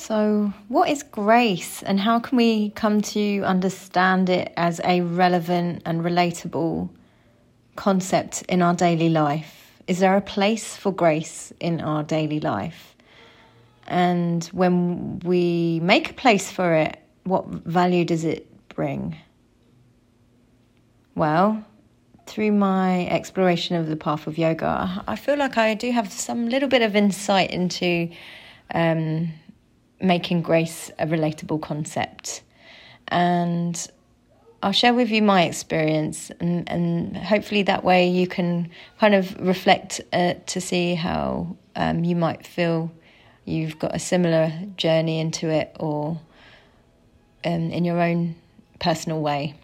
So, what is grace and how can we come to understand it as a relevant and relatable concept in our daily life? Is there a place for grace in our daily life? And when we make a place for it, what value does it bring? Well, through my exploration of the path of yoga, I feel like I do have some little bit of insight into um, making grace a relatable concept. And I'll share with you my experience, and, and hopefully that way you can kind of reflect uh, to see how um, you might feel you've got a similar journey into it or um, in your own personal way.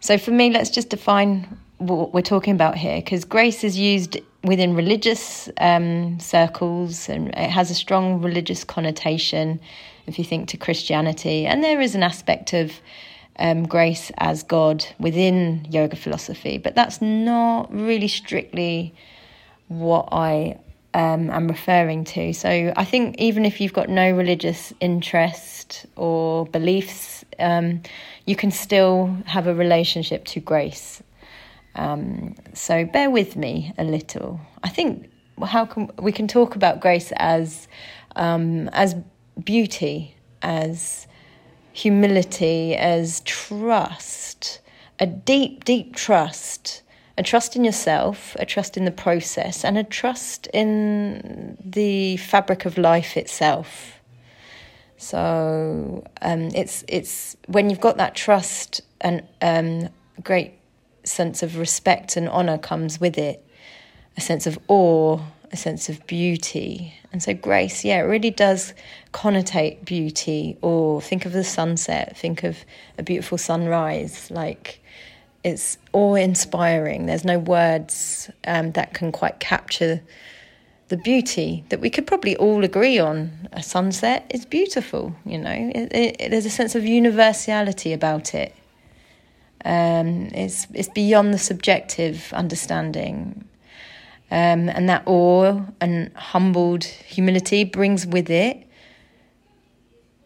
So, for me, let's just define what we're talking about here because grace is used within religious um, circles and it has a strong religious connotation if you think to Christianity. And there is an aspect of um, grace as God within yoga philosophy, but that's not really strictly what I um, am referring to. So I think even if you've got no religious interest or beliefs, um, you can still have a relationship to grace um, so bear with me a little. I think how can we can talk about grace as um, as beauty, as humility, as trust, a deep, deep trust, a trust in yourself, a trust in the process, and a trust in the fabric of life itself. So um, it's it's when you've got that trust and um, great sense of respect and honour comes with it, a sense of awe, a sense of beauty. And so, grace, yeah, it really does connotate beauty. Or think of the sunset, think of a beautiful sunrise. Like it's awe inspiring. There's no words um, that can quite capture the beauty that we could probably all agree on. A sunset is beautiful, you know, it, it, there's a sense of universality about it. Um, it's it's beyond the subjective understanding, um, and that awe and humbled humility brings with it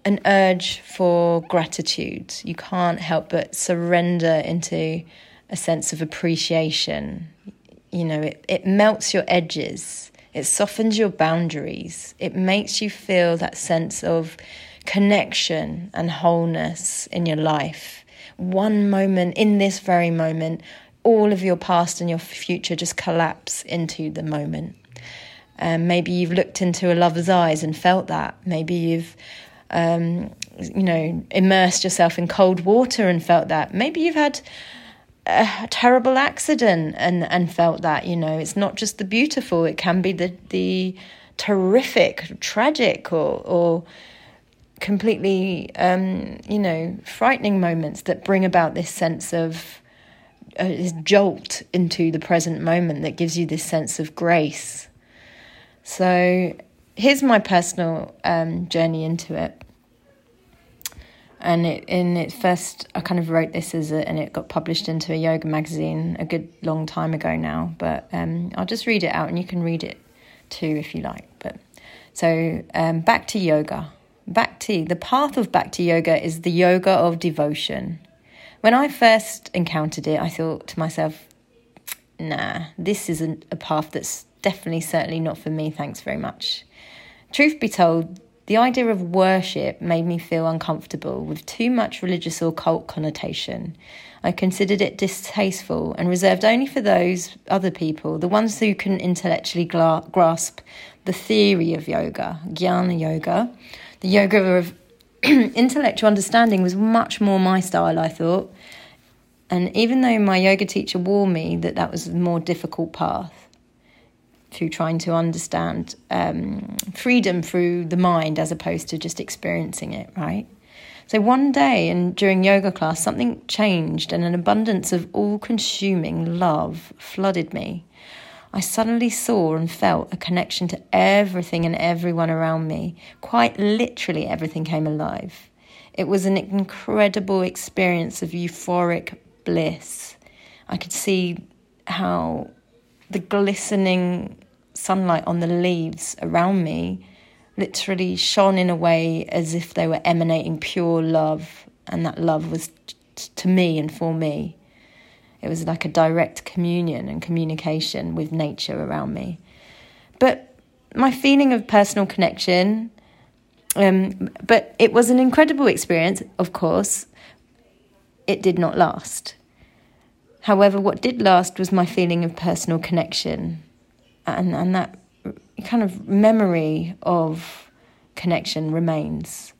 an urge for gratitude. You can't help but surrender into a sense of appreciation. You know, it, it melts your edges, it softens your boundaries, it makes you feel that sense of connection and wholeness in your life one moment, in this very moment, all of your past and your future just collapse into the moment. Um, maybe you've looked into a lover's eyes and felt that. Maybe you've, um, you know, immersed yourself in cold water and felt that. Maybe you've had a terrible accident and, and felt that. You know, it's not just the beautiful; it can be the the terrific, tragic, or or completely, um, you know, frightening moments that bring about this sense of uh, this jolt into the present moment that gives you this sense of grace. So here's my personal um, journey into it. And it, in it first, I kind of wrote this as a, and it got published into a yoga magazine a good long time ago now. But um, I'll just read it out, and you can read it too if you like. But so um, back to yoga. Bhakti, the path of Bhakti yoga is the yoga of devotion. When I first encountered it, I thought to myself, nah, this isn't a path that's definitely, certainly not for me, thanks very much. Truth be told, the idea of worship made me feel uncomfortable with too much religious or cult connotation. I considered it distasteful and reserved only for those other people, the ones who can intellectually grasp the theory of yoga, jnana yoga, the yoga of intellectual understanding was much more my style, I thought. And even though my yoga teacher warned me that that was a more difficult path through trying to understand um, freedom through the mind as opposed to just experiencing it, right? So one day and during yoga class, something changed and an abundance of all consuming love flooded me. I suddenly saw and felt a connection to everything and everyone around me. Quite literally, everything came alive. It was an incredible experience of euphoric bliss. I could see how the glistening sunlight on the leaves around me literally shone in a way as if they were emanating pure love, and that love was t- to me and for me. It was like a direct communion and communication with nature around me. But my feeling of personal connection, um, but it was an incredible experience, of course. It did not last. However, what did last was my feeling of personal connection and, and that kind of memory of connection remains.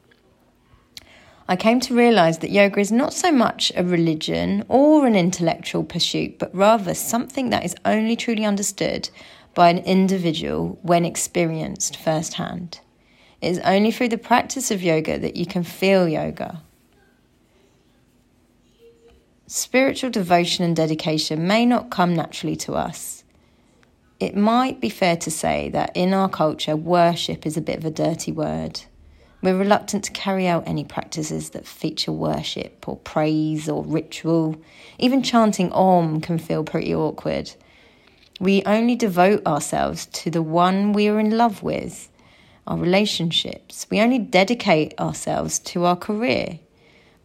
I came to realize that yoga is not so much a religion or an intellectual pursuit, but rather something that is only truly understood by an individual when experienced firsthand. It is only through the practice of yoga that you can feel yoga. Spiritual devotion and dedication may not come naturally to us it might be fair to say that in our culture, worship is a bit of a dirty word. We're reluctant to carry out any practices that feature worship or praise or ritual. Even chanting Om can feel pretty awkward. We only devote ourselves to the one we are in love with, our relationships. We only dedicate ourselves to our career.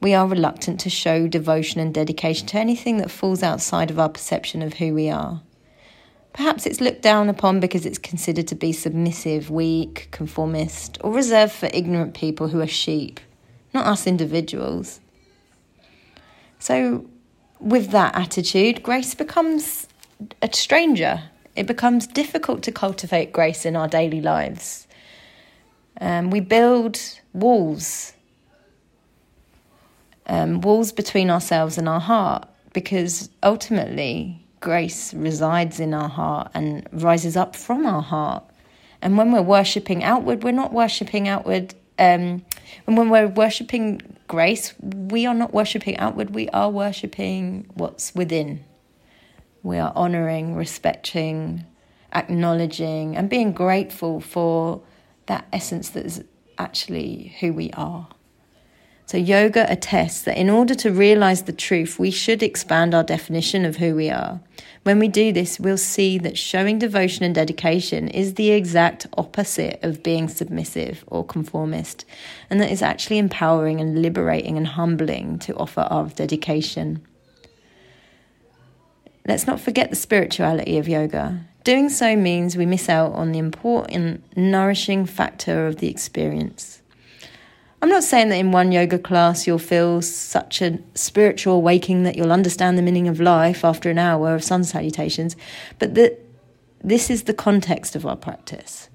We are reluctant to show devotion and dedication to anything that falls outside of our perception of who we are. Perhaps it's looked down upon because it's considered to be submissive, weak, conformist, or reserved for ignorant people who are sheep, not us individuals. So, with that attitude, grace becomes a stranger. It becomes difficult to cultivate grace in our daily lives. Um, we build walls, um, walls between ourselves and our heart, because ultimately grace resides in our heart and rises up from our heart. And when we're worshipping outward, we're not worshipping outward. Um, and when we're worshipping grace, we are not worshipping outward, we are worshipping what's within. We are honoring, respecting, acknowledging, and being grateful for that essence that is actually who we are. So, yoga attests that in order to realize the truth, we should expand our definition of who we are. When we do this, we'll see that showing devotion and dedication is the exact opposite of being submissive or conformist, and that it's actually empowering and liberating and humbling to offer our dedication. Let's not forget the spirituality of yoga. Doing so means we miss out on the important, nourishing factor of the experience. I'm not saying that in one yoga class you'll feel such a spiritual awakening that you'll understand the meaning of life after an hour of sun salutations, but that this is the context of our practice.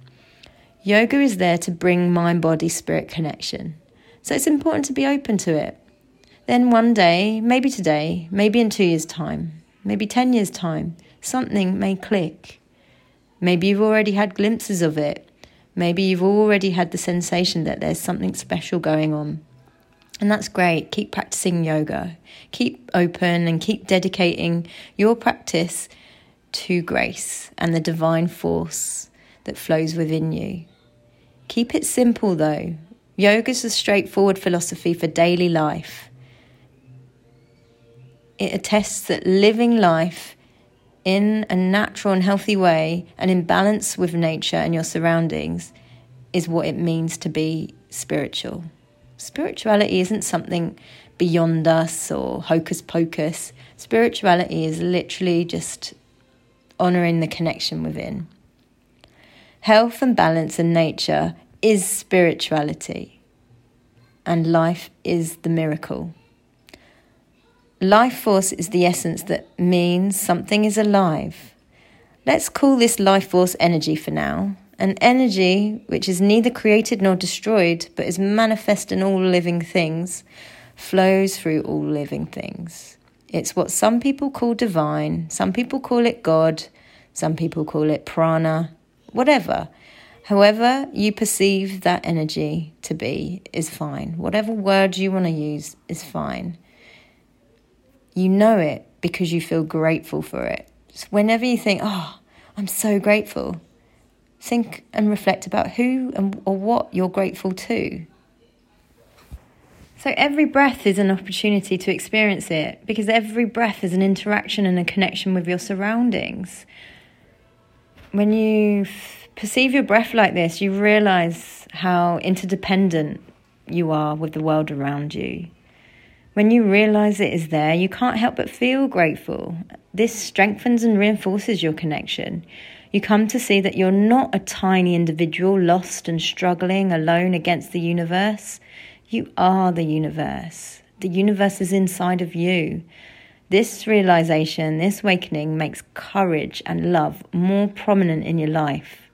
Yoga is there to bring mind body spirit connection. So it's important to be open to it. Then one day, maybe today, maybe in two years' time, maybe 10 years' time, something may click. Maybe you've already had glimpses of it Maybe you've already had the sensation that there's something special going on. And that's great. Keep practicing yoga. Keep open and keep dedicating your practice to grace and the divine force that flows within you. Keep it simple though. Yoga is a straightforward philosophy for daily life. It attests that living life in a natural and healthy way and in balance with nature and your surroundings is what it means to be spiritual. Spirituality isn't something beyond us or hocus pocus. Spirituality is literally just honoring the connection within. Health and balance in nature is spirituality, and life is the miracle. Life force is the essence that means something is alive. Let's call this life force energy for now. An energy which is neither created nor destroyed, but is manifest in all living things, flows through all living things. It's what some people call divine, some people call it God, some people call it prana, whatever. However, you perceive that energy to be is fine. Whatever word you want to use is fine. You know it because you feel grateful for it. So whenever you think, oh, I'm so grateful, think and reflect about who and or what you're grateful to. So every breath is an opportunity to experience it because every breath is an interaction and a connection with your surroundings. When you f- perceive your breath like this, you realize how interdependent you are with the world around you. When you realize it is there, you can't help but feel grateful. This strengthens and reinforces your connection. You come to see that you're not a tiny individual lost and struggling alone against the universe. You are the universe. The universe is inside of you. This realization, this awakening makes courage and love more prominent in your life.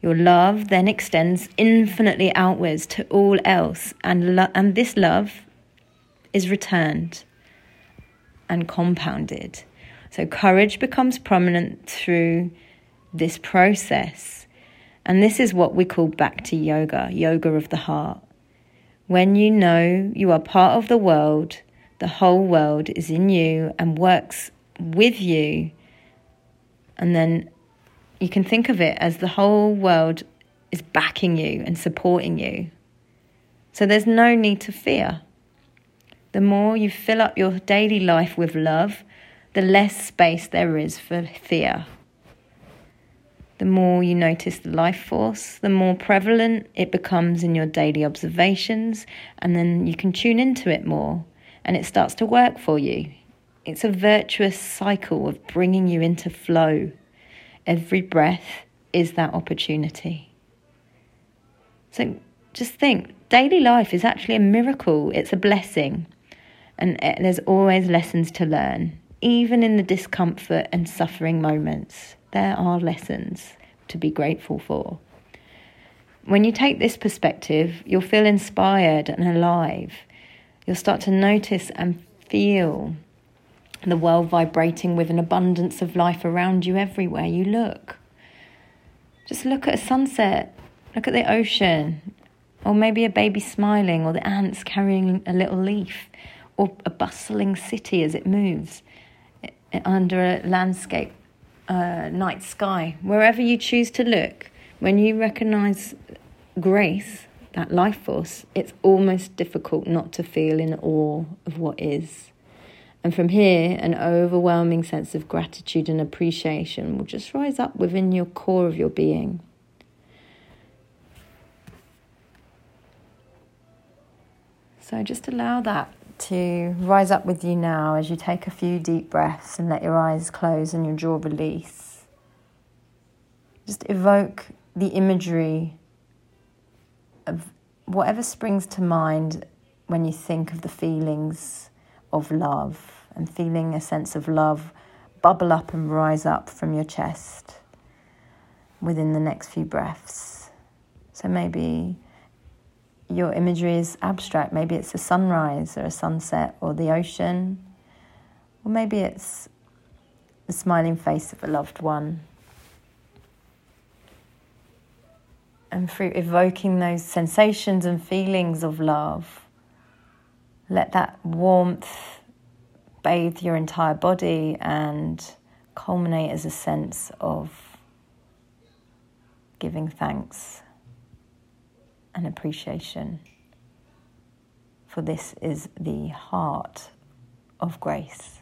Your love then extends infinitely outwards to all else, and, lo- and this love is returned and compounded. So, courage becomes prominent through this process. And this is what we call bhakti yoga, yoga of the heart. When you know you are part of the world, the whole world is in you and works with you, and then you can think of it as the whole world is backing you and supporting you. So there's no need to fear. The more you fill up your daily life with love, the less space there is for fear. The more you notice the life force, the more prevalent it becomes in your daily observations, and then you can tune into it more and it starts to work for you. It's a virtuous cycle of bringing you into flow. Every breath is that opportunity. So just think daily life is actually a miracle, it's a blessing. And eh, there's always lessons to learn, even in the discomfort and suffering moments. There are lessons to be grateful for. When you take this perspective, you'll feel inspired and alive. You'll start to notice and feel the world vibrating with an abundance of life around you everywhere you look. Just look at a sunset, look at the ocean, or maybe a baby smiling, or the ants carrying a little leaf or a bustling city as it moves under a landscape uh, night sky. Wherever you choose to look, when you recognize grace, that life force, it's almost difficult not to feel in awe of what is. And from here, an overwhelming sense of gratitude and appreciation will just rise up within your core of your being. So just allow that to rise up with you now as you take a few deep breaths and let your eyes close and your jaw release. Just evoke the imagery of whatever springs to mind when you think of the feelings of love and feeling a sense of love bubble up and rise up from your chest within the next few breaths. So maybe your imagery is abstract. Maybe it's a sunrise or a sunset or the ocean, or maybe it's the smiling face of a loved one. And through evoking those sensations and feelings of love, let that warmth bathe your entire body and culminate as a sense of giving thanks and appreciation. For this is the heart of grace.